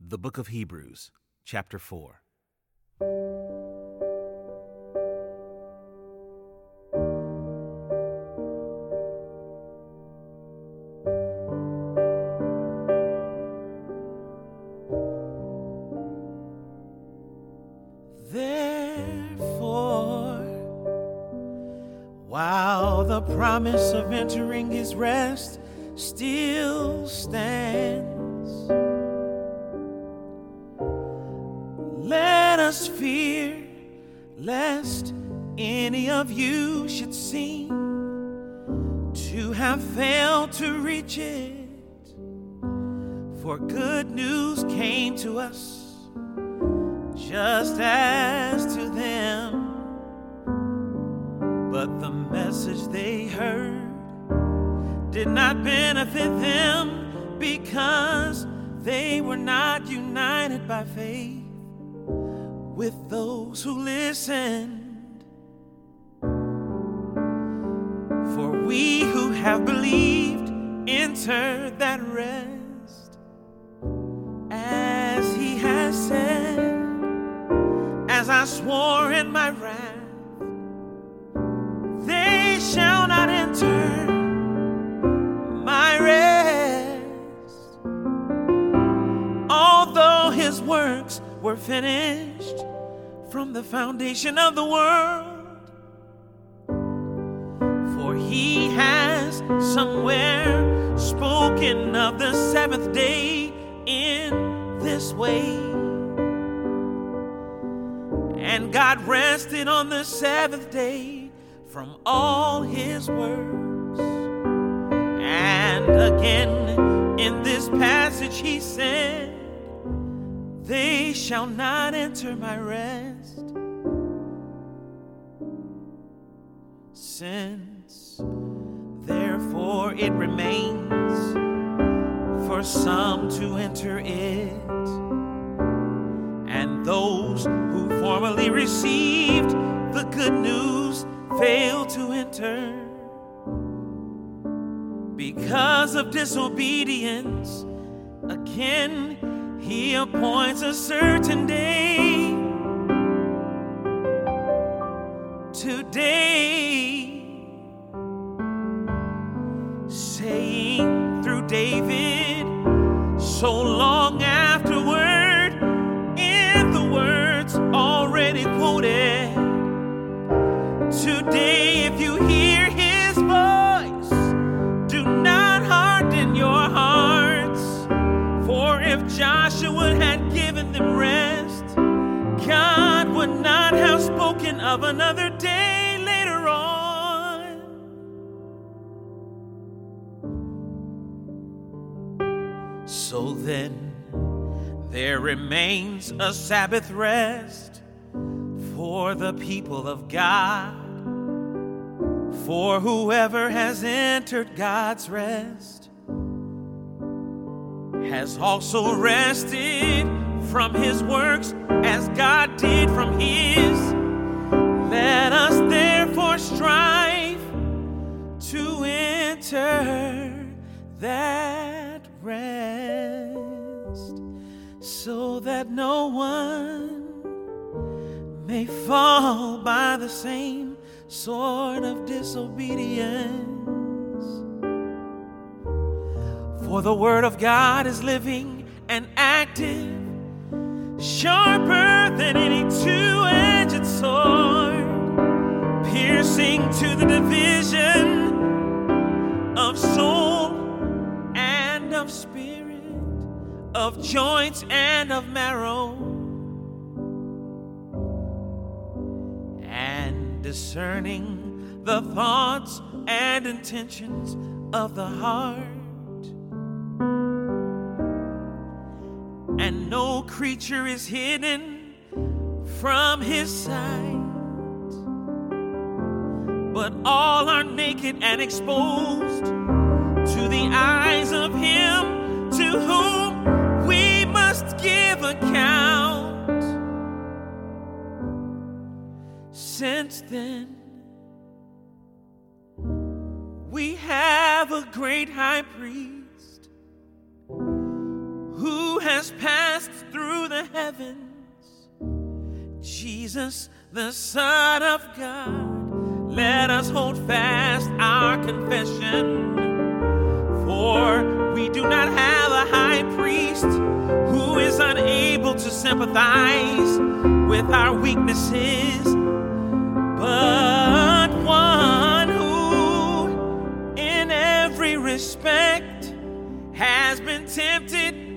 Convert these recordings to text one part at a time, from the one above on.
The Book of Hebrews, Chapter 4. Therefore, while the promise of entering his rest still stands, us fear lest any of you should seem to have failed to reach it. For good news came to us just as to them. But the message they heard did not benefit them because they were not united by faith with those who listened. For we who have believed enter that rest, finished from the foundation of the world, for he has somewhere spoken of the seventh day in this way. And God rested on the seventh day from all his works. And again in this passage he said, They shall not enter my rest. Since therefore it remains for some to enter it and those who formerly received the good news fail to enter because of disobedience. Again, he appoints a certain day. Today, saying through David, so long if Joshua had given them rest, God would not have spoken of another day later on. So then, there remains a Sabbath rest for the people of God. For whoever has entered God's rest has also rested from his works as God did from his. Let us therefore strive to enter that rest so that no one may fall by the same sort of disobedience. For the word of God is living and active, sharper than any two edged sword, piercing to the division of soul and of spirit, of joints and of marrow, and discerning the thoughts and intentions of the heart. Creature is hidden from his sight but all are naked and exposed to the eyes of him to whom we must give account. Since then, we have a great high priest who has passed heavens. Jesus, the Son of God, let us hold fast our confession. For we do not have a high priest who is unable to sympathize with our weaknesses, but one who, in every respect, has been tempted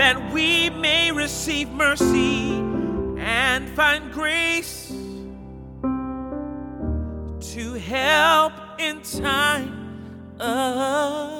that we may receive mercy and find grace to help in time of